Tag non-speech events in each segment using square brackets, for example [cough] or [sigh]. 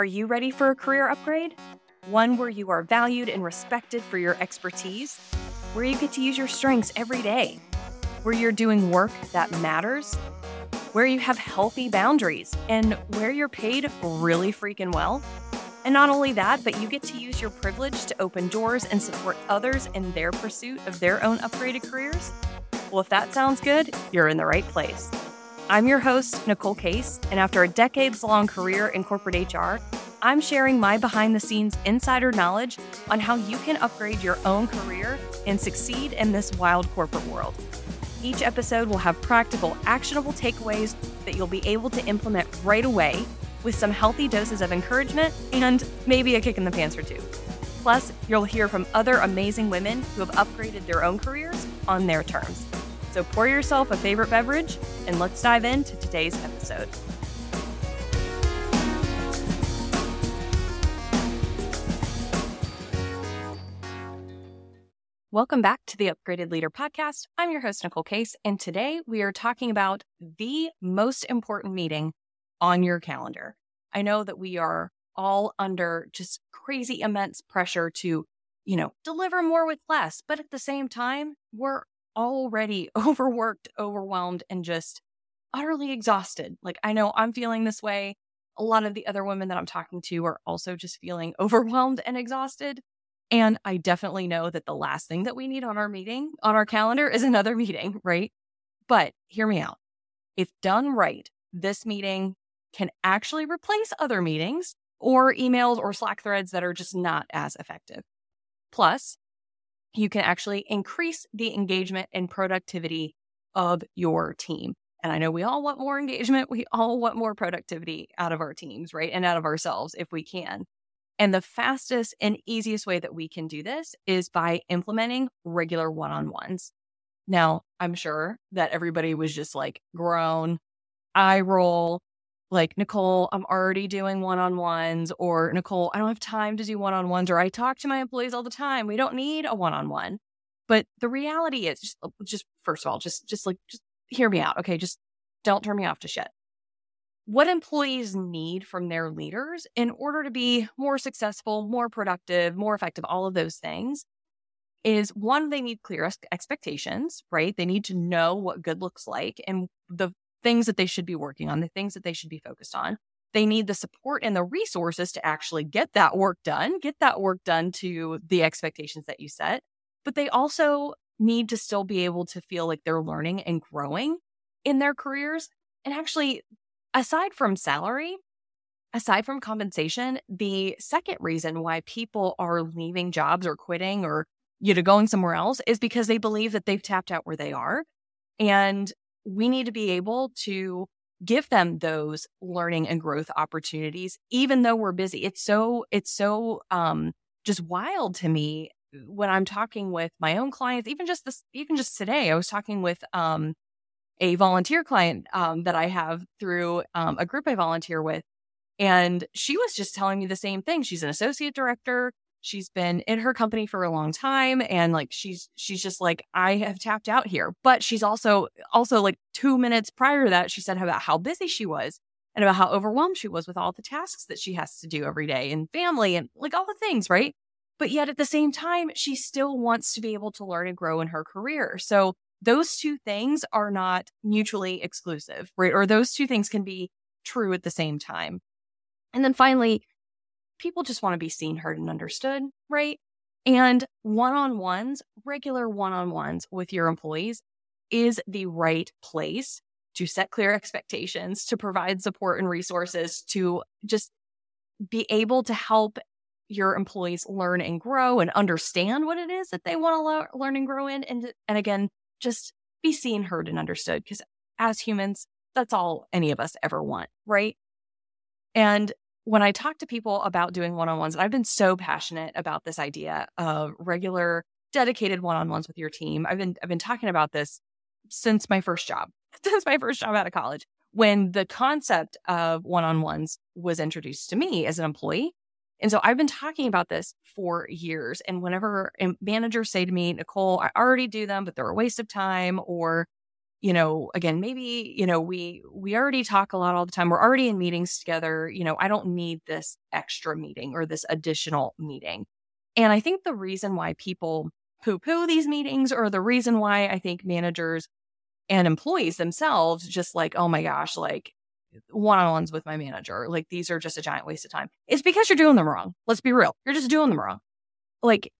Are you ready for a career upgrade? One where you are valued and respected for your expertise, where you get to use your strengths every day, where you're doing work that matters, where you have healthy boundaries, and where you're paid really freaking well. And not only that, but you get to use your privilege to open doors and support others in their pursuit of their own upgraded careers. Well, if that sounds good, you're in the right place. I'm your host, Nicole Case, and after a decades long career in corporate HR, I'm sharing my behind the scenes insider knowledge on how you can upgrade your own career and succeed in this wild corporate world. Each episode will have practical, actionable takeaways that you'll be able to implement right away with some healthy doses of encouragement and maybe a kick in the pants or two. Plus, you'll hear from other amazing women who have upgraded their own careers on their terms. So pour yourself a favorite beverage and let's dive into today's episode. Welcome back to the Upgraded Leader Podcast. I'm your host, Nicole Case, and today we are talking about the most important meeting on your calendar. I know that we are all under just crazy immense pressure to, you know, deliver more with less, but at the same time, we're already [laughs] overworked, overwhelmed, and just utterly exhausted. Like, I know I'm feeling this way. A lot of the other women that I'm talking to are also just feeling [laughs] overwhelmed and exhausted. And I definitely know that the last thing that we need on our meeting, on our calendar, is another [laughs] meeting, right? But hear me out. If done right, this meeting can actually replace other meetings or emails or Slack threads that are just not as effective. Plus, you can actually increase the engagement and productivity of your team. And I know we all want more engagement. [laughs] We all want more productivity out of our teams, right? And out of ourselves if we can. And the fastest and easiest way that we can do this is by implementing regular one on ones. Now, I'm sure that everybody was just like groan, eye roll, like, Nicole, I'm already doing one on ones, or Nicole, I don't have time to do one on ones, or I talk to my employees all the time. We don't need a one on one. But the reality is just, just first of all, just, just like, just hear me out. Okay. Just don't turn me off to shit. What employees need from their leaders in order to be more successful, more productive, more effective, all of those things is one, they need clear expectations, right? They need to know what good looks like. And the things that they should be working on, the things that they should be focused on. They need the support and the resources to actually get that work done, get that work done to the expectations that you set. But they also need to still be able to feel like they're learning and growing in their careers. And actually, aside from salary, aside from compensation, the second reason why people are leaving jobs or quitting or you know going somewhere else is because they believe that they've tapped out where they are and we need to be able to give them those learning and growth opportunities even though we're busy. It's so it's so um just wild to me when i'm talking with my own clients even just this even just today i was talking with um a volunteer client um, that i have through um, a group i volunteer with and she was just telling me the same thing. She's an associate director she's been in her company for a long time and like she's she's just like i have tapped out here. But she's also also like two minutes prior to that she said about how busy she was and about how overwhelmed she was with all the tasks that she has to do every day and family and like all the things right? But yet at the same time she still wants to be able to learn and grow in her career. So those two things are not mutually exclusive right? Or those two things can be true at the same time. And then finally people just want to be seen, heard, and understood, right? And one on ones, regular one on ones with your employees is the right place to set clear expectations, to provide support and resources, to just be able to help your employees learn and grow and understand what it is that they want to lo- learn and grow in. And, and again, just be seen, heard, and understood. Because as humans, that's all any of us ever want, right? And when I talk to people about doing one on ones, I've been so passionate about this idea of regular, dedicated one on ones with your team. I've been I've been talking about this since my first job, [laughs] since my first job out of college, when the concept of one on ones was introduced to me as an employee. And so I've been talking about this for years. And whenever managers say to me, Nicole, I already do them, but they're a waste of time, or you know, again, maybe, you know, we we already talk a lot all the time. We're already in meetings together. You know, I don't need this extra meeting or this additional meeting. And I think the reason why people poo poo these meetings or the reason why I think managers and employees themselves just like, oh my gosh, like one on ones with my manager, like these are just a giant waste of time. It's because you're doing them wrong. Let's be real. You're just doing them wrong. Like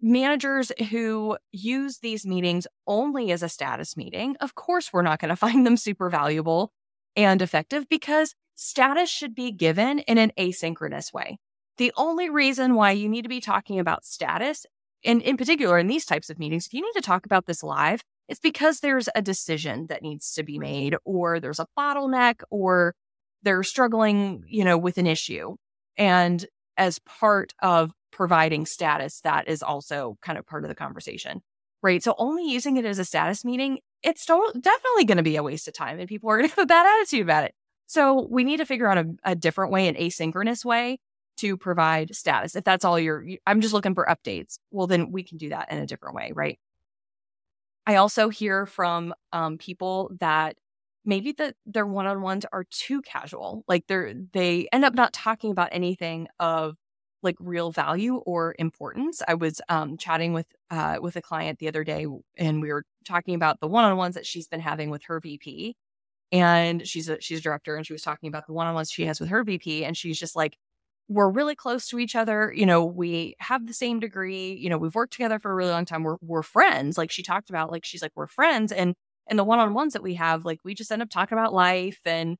managers who use these meetings only as a status meeting, of course, we're not going [laughs] to find them super valuable and effective because status should be given in an asynchronous way. The only reason why you need to be talking about status, and in particular in these types of meetings, if you need to talk about this live, it's because there's a decision that needs to be made, or there's a bottleneck, or they're struggling, you know, with an issue. And as part of providing status, that is also kind of part of the conversation, right? So only using it as a status meeting, it's definitely going to be a waste of time and people are going [laughs] to have a bad attitude about it. So we need to figure out a, a different way, an asynchronous way to provide status. If that's all you're, I'm just looking for updates. Well, then we can do that in a different way, right? I also hear from um, people that maybe that their one-on-ones are too casual. Like they're they end up not talking about anything of like real value or importance. I was um, chatting with uh, with a client the other day, and we were talking about the one-on-ones that she's been having with her VP. And she's a she's a director, and she was talking about the one-on-ones she has with her VP, and she's just like, "We're really close to each other. You know, we have the same degree. You know, we've worked together for a really long time. We're we're friends. Like she talked about, like she's like we're friends, and and the one-on-ones that we have, like we just end up talking about life and."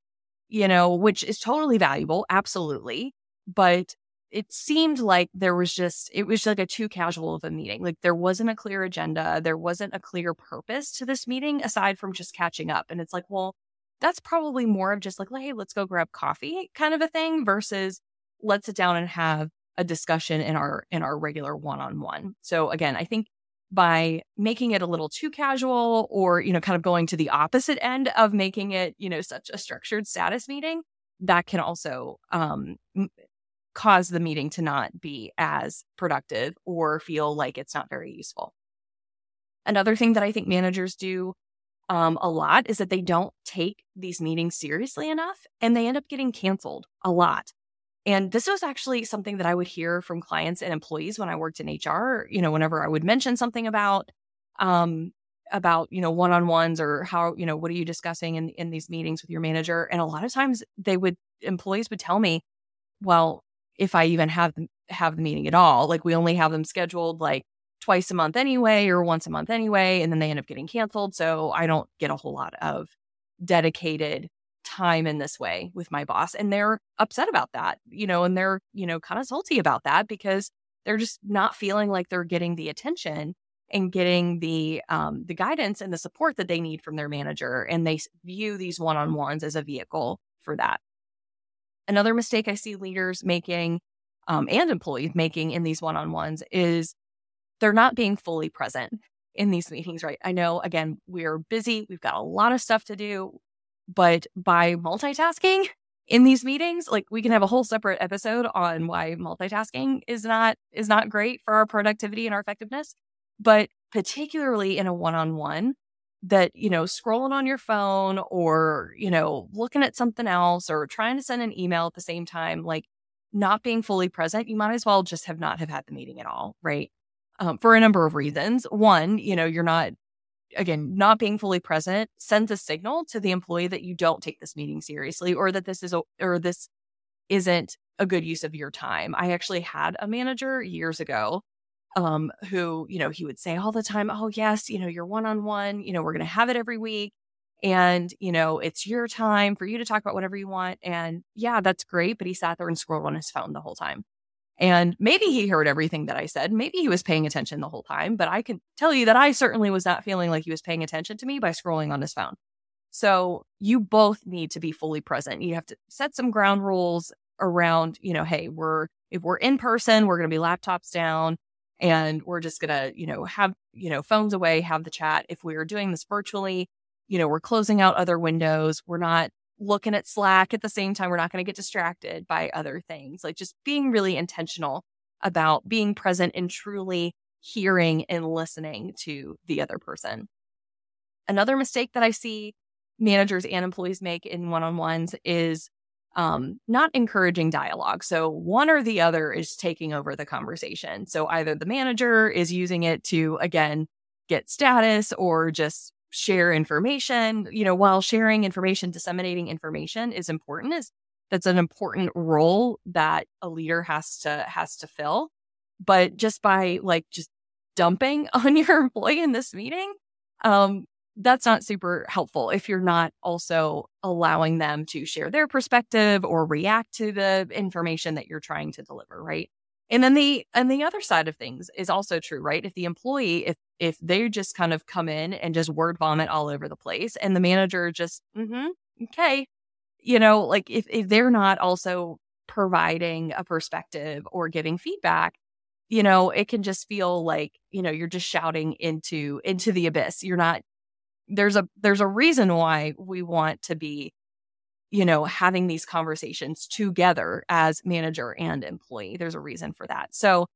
You know, which is totally valuable, absolutely. But it seemed like there was just it was like a too casual of a meeting like there wasn't a clear agenda there wasn't a clear purpose to this meeting aside from just catching up and it's like well that's probably more of just like hey let's go grab coffee kind of a thing versus let's sit down and have a discussion in our in our regular one-on-one. So again i think by making it a little too casual or you know kind of going to the opposite end of making it you know such a structured status meeting that can also um, cause the meeting to not be as productive or feel like it's not very useful. Another thing that I think managers do um, a lot is that they don't take these meetings seriously enough and they end up getting canceled a lot. And this was actually something that I would hear from clients and employees when I worked in HR. You know, whenever I would mention something about, um, about you know one-on-ones or how you know what are you discussing in in these meetings with your manager, and a lot of times they would employees would tell me, well, if I even have them have the meeting at all. Like we only have them scheduled like twice a month anyway or once a month anyway and then they end up getting canceled so I don't get a whole lot of dedicated time in this way with my boss and they're upset about that you know and they're you know kind of salty about that because they're just not feeling like they're getting the attention and getting the um, the guidance and the support that they need from their manager and they view these one-on-ones as a vehicle for that Another mistake I see leaders making um, and employees making in these one on ones is they're not being fully present in these meetings, right? I know, again, we're busy, we've got a lot of stuff to do, but by multitasking in these meetings, like we can have a whole separate episode on why multitasking is not is not great for our productivity and our effectiveness, but particularly in a one-on-one, that, you know, scrolling on your phone or, you know, looking at something else or trying to send an email at the same time, like not being fully present, you might as well just have not have had the meeting at all, right? Um, for a number of reasons. One, you know, you're not, again, not being fully present sends a signal to the employee that you don't take this meeting seriously or that this is, a, or this isn't a good use of your time. I actually had a manager years ago um, who, you know, he would say all the time, Oh, yes, you know, you're one on one, you know, we're going to have it every week. And, you know, it's your time for you to talk about whatever you want. And yeah, that's great. But he sat there and scrolled on his phone the whole time. And maybe he heard everything that I said. Maybe he was paying attention the whole time. But I can tell you that I certainly was not feeling like he was paying attention to me by scrolling on his phone. So you both need to be fully present. You have to set some ground rules around, you know, hey, we're, if we're in person, we're going to be laptops down and we're just going to, you know, have, you know, phones away, have the chat. If we are doing this virtually, you know, we're closing out other windows. We're not looking at Slack at the same time. We're not going to get distracted by other things. Like just being really intentional about being present and truly hearing and listening to the other person. Another mistake that I see managers and employees make in one on ones is um, not encouraging dialogue. So one or the other is taking over the conversation. So either the manager is using it to, again, get status or just share information. You know, while sharing information, disseminating information is important, is that's an important role that a leader has to has to fill. But just by like just dumping [laughs] on your employee in this meeting, um, that's not super helpful if you're not also allowing them to share their perspective or react to the information that you're trying to deliver, right? And then the and the other side of things is also true, right? If the employee, if if they just kind of come in and just word vomit all over the place, and the manager just, mm-hmm, okay, you know, like if if they're not also providing a perspective or giving feedback, you know, it can just feel like you know you're just shouting into into the abyss. You're not. There's a there's a reason why we want to be you know, having these conversations together as manager and employee. There's a reason for that. So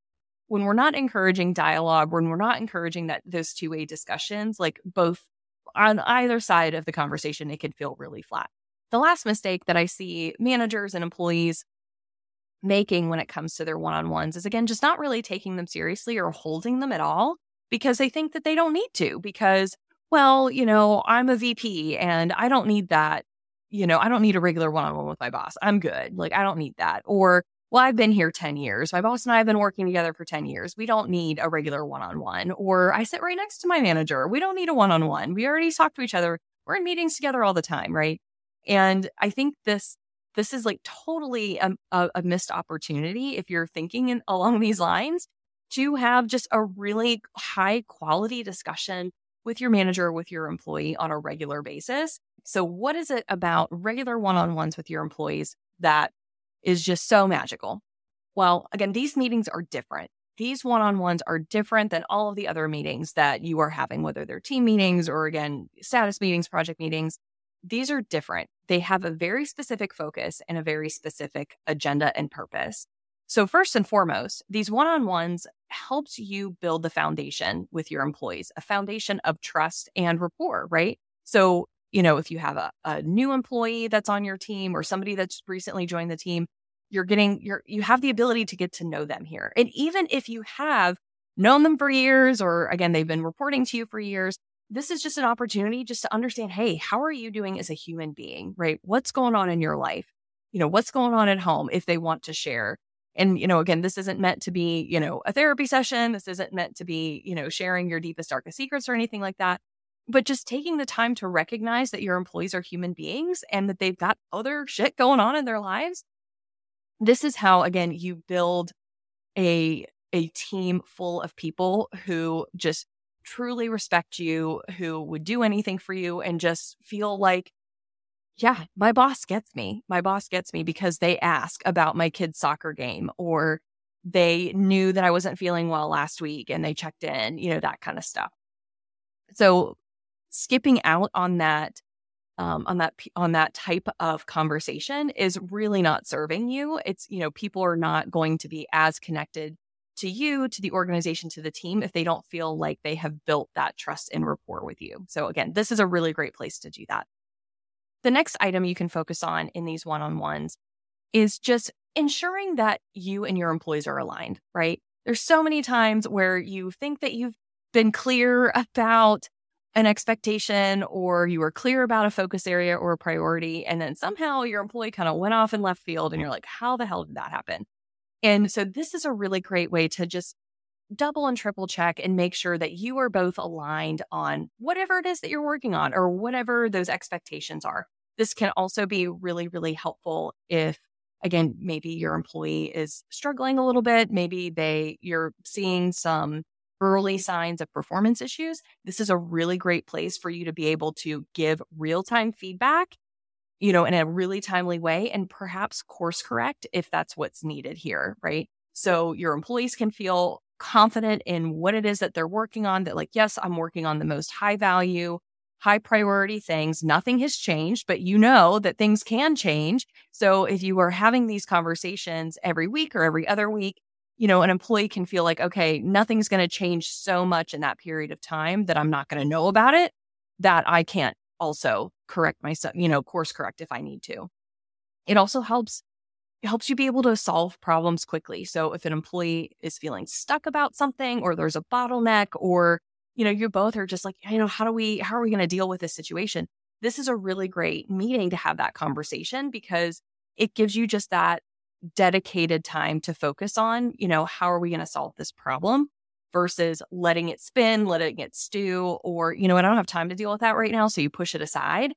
when we're not encouraging dialogue, when we're not encouraging that those two way discussions, like both on either side of the conversation, it can feel really flat. The last mistake that I see managers and employees making when it comes to their one on ones is again, just not really taking them seriously or holding them at all because they think that they don't need to because well, you know, I'm a VP and I don't need that you know, I don't need a regular one on one with my boss. I'm good. Like, I don't need that. Or, well, I've been here 10 years. My boss and I have been working together for 10 years. We don't need a regular one on one. Or I sit right next to my manager. We don't need a one on one. We already talk to each other. We're in meetings together all the time. Right. And I think this, this is like totally a, a, a missed opportunity if you're thinking in, along these lines to have just a really high quality discussion with your manager, with your employee on a regular basis so, what is it about regular one on ones with your employees that is just so magical? Well, again, these meetings are different. These one on ones are different than all of the other meetings that you are having, whether they're team meetings or, again, status meetings, project meetings. These are different. They have a very specific focus and a very specific agenda and purpose. So, first and foremost, these one on ones helps you build the foundation with your employees, a foundation of trust and rapport, right? So, you know, if you have a, a new employee that's on your team or somebody that's recently joined the team, you're getting you're you have the ability to get to know them here. And even if you have known them for years or again they've been reporting to you for years, this is just an opportunity just to understand, hey, how are you doing as a human being, right? What's going on in your life? You know, what's going on at home if they want to share. And, you know, again, this isn't meant to be, you know, a therapy session. This isn't meant to be, you know, sharing your deepest, darkest secrets or anything like that but just taking the time to recognize that your employees are human beings and that they've got other shit going on in their lives. This is how, again, you build a, a team full of people who just truly respect you, who would do anything for you and just feel like, yeah, my boss gets me. My boss gets me because they ask about my kid's soccer game or they knew that I wasn't feeling well last week and they checked in, you know, that kind of stuff. So skipping out on that um, on that on that type of conversation is really not serving you. It's you know people are not going to be as connected to you, to the organization, to the team if they don't feel like they have built that trust and rapport with you. So again, this is a really great place to do that. The next item you can focus on in these one-on-ones is just ensuring that you and your employees are aligned, right? There's so many times where you think that you've been clear [laughs] about an expectation or you were clear about a focus area or a priority and then somehow your employee kind of went off in left field and you're like how the hell did that happen and so this is a really great way to just double and triple check and make sure that you are both aligned on whatever it is that you're working on or whatever those expectations are this can also be really really helpful if again maybe your employee is struggling a little bit maybe they you're seeing some early signs of performance issues, this is a really great place for you to be able to give real time feedback, you know, in a really timely way and perhaps course correct if that's what's needed here, right? So your employees can feel confident in what it is that they're working on that, like, yes, I'm working on the most high value, high priority things. Nothing has changed, but you know that things can change. So if you are having these conversations every week or every other week, you know, an employee can feel like, okay, nothing's going to change so much in that period of time that I'm not going to know about it. that I can't also correct myself, you know, course correct if I need to. It also helps helps you be able to solve problems quickly. So if an employee is feeling stuck about something or there's a bottleneck or you know, you both are just like, you know, how do we how are we going to deal with this situation? This is a really great meeting to have that conversation because it gives you just that dedicated time to focus on, you know, how are we going to solve this problem versus letting it spin, letting it stew, or, you know, I don't have time to deal with that right now. So you push it aside.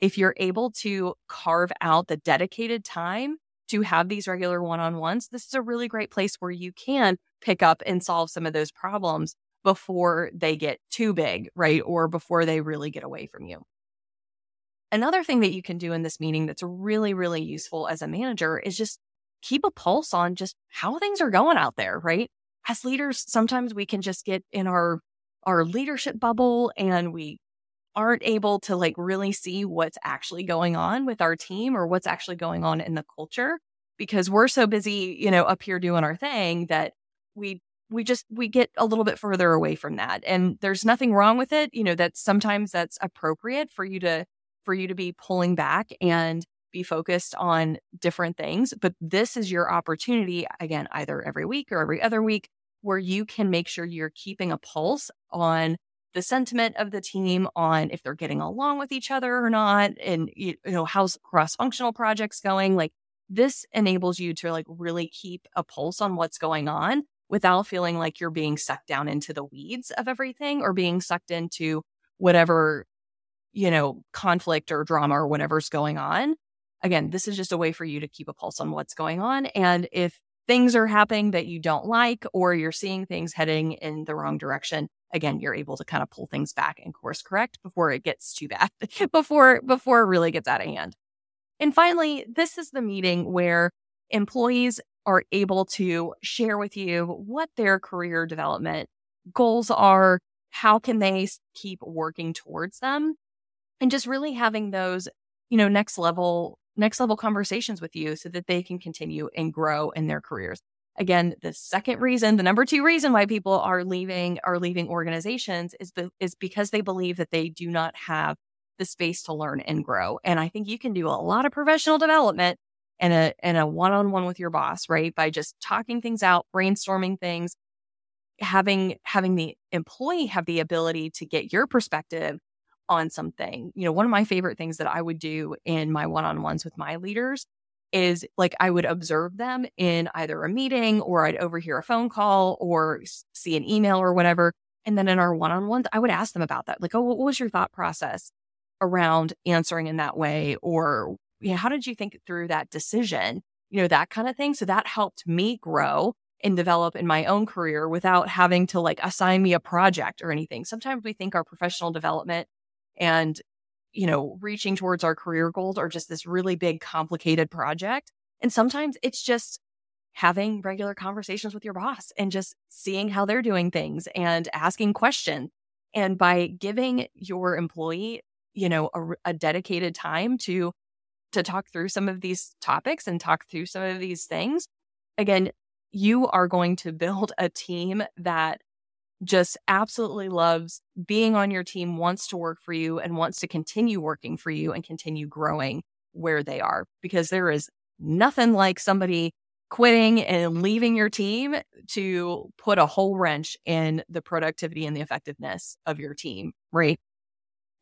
If you're able to carve out the dedicated time to have these regular one on ones, this is a really great place where you can pick up and solve some of those problems before they get too big, right? Or before they really get away from you. Another thing that you can do in this meeting that's really, really useful as a manager is just keep a pulse on just how things are going out there, right? As leaders, sometimes we can just get in our our leadership bubble and we aren't able to like really see what's actually going on with our team or what's actually going on in the culture because we're so busy, you know, up here doing our thing that we we just we get a little bit further away from that. And there's nothing wrong with it, you know, that sometimes that's appropriate for you to for you to be pulling back and be focused on different things. But this is your opportunity, again, either every week or every other week, where you can make sure you're keeping a pulse on the sentiment of the team, on if they're getting along with each other or not, and you know how's cross functional projects going. Like this enables you to like really keep a pulse on what's going on without feeling like you're being sucked down into the weeds of everything or being sucked into whatever you know conflict or drama or whatever's going on again, this is just a way for you to keep a pulse on what's going on. And if things are happening that you don't like, or you're seeing things heading in the wrong direction, again, you're able to kind of pull things back and course correct before it gets too bad, [laughs] before, before it really gets out of hand. And finally, this is the meeting where employees are able to share with you what their career development goals are, how can they keep working towards them, and just really having those, you know, next level next level conversations with you so that they can continue and grow in their careers. Again, the second reason, the number two reason why people are leaving are leaving organizations is be, is because they believe that they do not have the space to learn and grow. And I think you can do a lot of professional development and a and a one-on-one with your boss, right? By just talking things out, brainstorming things, having having the employee have the ability to get your perspective on something. You know, one of my favorite things that I would do in my one on ones with my leaders is like I would observe them in either a meeting or I'd overhear a phone call or see an email or whatever. And then in our one on ones, I would ask them about that. Like, oh, what was your thought process around answering in that way? Or, you know, how did you think through that decision? You know, that kind of thing. So that helped me grow and develop in my own career without having to like assign me a project or anything. Sometimes we think our professional development and you know reaching towards our career goals are just this really big complicated project and sometimes it's just having regular conversations with your boss and just seeing how they're doing things and asking questions. And by giving your employee you know a, a dedicated time to to talk through some of these topics and talk through some of these things again you are going to build a team that just absolutely loves being on your team, wants to work for you, and wants to continue working for you and continue growing where they are. Because there is nothing like somebody quitting and leaving your team to put a whole wrench in the productivity and the effectiveness of your team, right?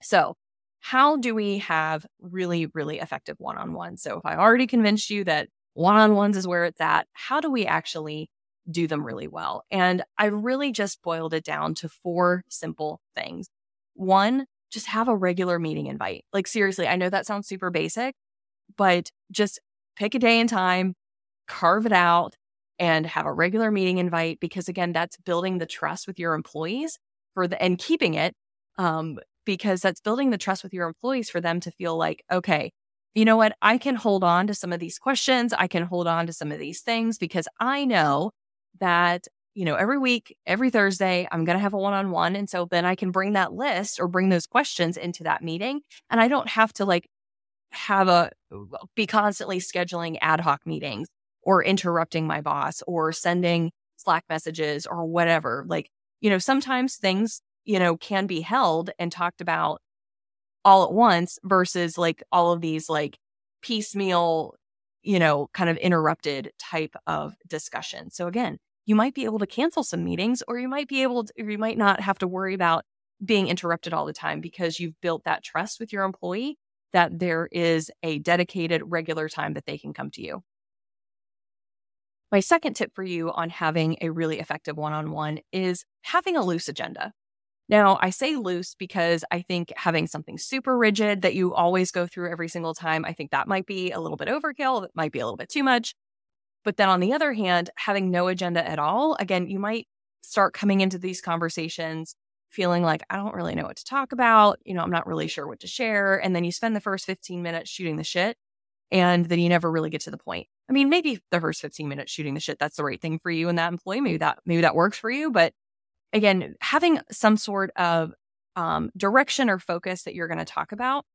So, how do we have really, really effective one on ones? So, if I already convinced you that one on ones is where it's at, how do we actually do them really well. And I really just boiled it down to four simple things. One, just have a regular meeting invite. Like, seriously, I know that sounds super basic, but just pick a day and time, carve it out, and have a regular meeting invite because, again, that's building the trust with your employees for the and keeping it. Um, because that's building the trust with your employees for them to feel like, okay, you know what? I can hold on to some of these questions. I can hold on to some of these things because I know that, you know, every week, every Thursday, I'm going to have a one on one. And so then I can bring that list or bring those questions into that meeting. And I don't have to like have a be constantly scheduling ad hoc meetings or interrupting my boss or sending Slack messages or whatever. Like, you know, sometimes things, you know, can be held and talked about all at once versus like all of these like piecemeal, you know, kind of interrupted type of discussion. So again, you might be able to cancel some meetings or you might be able to, you might not have to worry about being interrupted all the time because you've built that trust with your employee that there is a dedicated regular time that they can come to you. My second tip for you on having a really effective one on one is having a loose agenda. Now, I say loose because I think having something super rigid that you always go through every single time, I think that might be a little bit overkill. That might be a little bit too much. But then on the other hand, having no agenda at all, again, you might start coming into these conversations feeling like, I don't really know what to talk about. You know, I'm not really sure what to share. And then you spend the first 15 minutes shooting the shit and then you never really get to the point. I mean, maybe the first 15 minutes shooting the shit, that's the right thing for you and that employee. Maybe that, maybe that works for you. But again, having some sort of um, direction or focus that you're going to talk about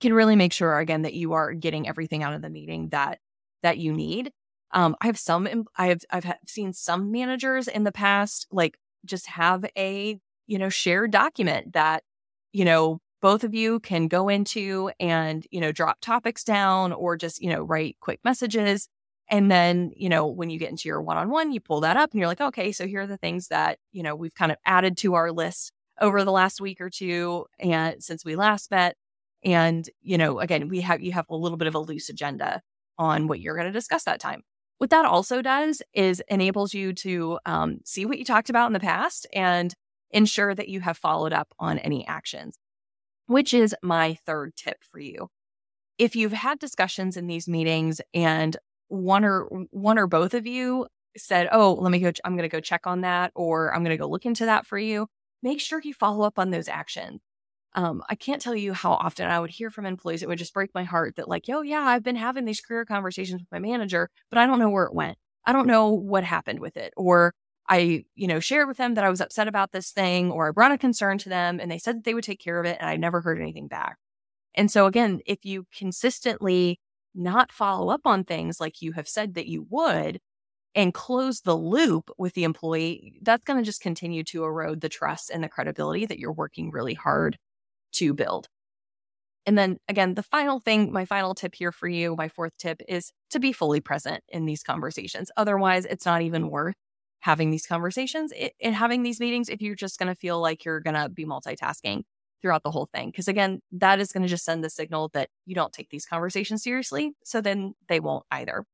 can really make sure again that you are getting everything out of the meeting that that you need. Um, I have some I have I've seen some managers in the past like just have a you know shared document that you know both of you can go into and you know drop topics down or just you know write quick messages and then, you know, when you get into your one on one, you pull that up and you're like, okay, so here are the things that, you know, we've kind of added to our list over the last week or two and since we last met. And, you know, again, we have, you have a little bit of a loose agenda on what you're going to discuss that time. What that also does is enables you to um, see what you talked about in the past and ensure that you have followed up on any actions, which is my third tip for you. If you've had discussions in these meetings and one or one or both of you said, "Oh, let me go I'm going to go check on that or I'm going to go look into that for you." Make sure you follow up on those actions. Um, I can't tell you how often I would hear from employees. It would just break my heart that, like, yo, yeah, I've been having these career conversations with my manager, but I don't know where it went. I don't know what happened with it. Or I, you know, shared with them that I was upset about this thing, or I brought a concern to them and they said that they would take care of it. And I never heard anything back. And so, again, if you consistently not follow up on things like you have said that you would and close the loop with the employee, that's going to just continue to erode the trust and the credibility that you're working really hard to build. And then again, the final thing, my final tip here for you, my fourth tip is to be fully present in these conversations. Otherwise, it's not even worth having these conversations and having these meetings if you're just going to feel like you're going to be multitasking throughout the whole thing. Because again, that is going to just send the signal that you don't take these conversations seriously. So then they won't either.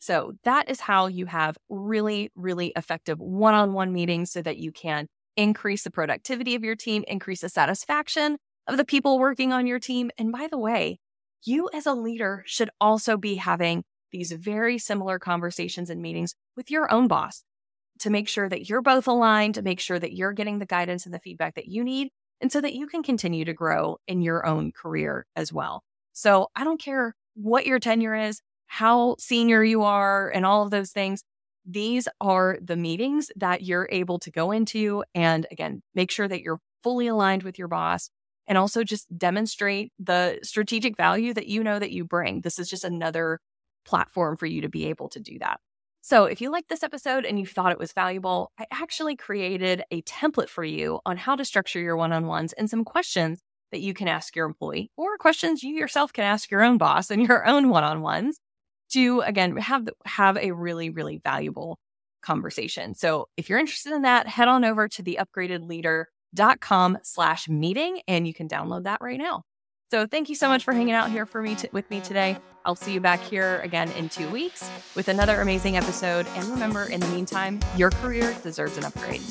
So that is how you have really, really effective one on one meetings so that you can increase the productivity of your team, increase the satisfaction of the people working on your team. And by the way, you as a leader should also be having these very similar conversations and meetings with your own boss to make sure that you're both aligned, to make sure that you're getting the guidance and the feedback that you need, and so that you can continue to grow in your own career as well. So I don't care what your tenure is, how senior you are, and all of those things. These are the meetings that you're able to go into and again, make sure that you're fully aligned with your boss and also just demonstrate the strategic value that you know that you bring. This is just another platform for you to be able to do that. So, if you liked this episode and you thought it was valuable, I actually created a template for you on how to structure your one on ones and some questions that you can ask your employee or questions you yourself can ask your own boss and your own one on ones to, again, have, have a really, really valuable conversation. So, if you're interested in that, head on over to the upgradedleader.com slash meeting and you can download that right now. So thank you so much for hanging out here for me with me today. I'll see you back here again in two weeks with another amazing episode. And remember, in the meantime, your career deserves an upgrade.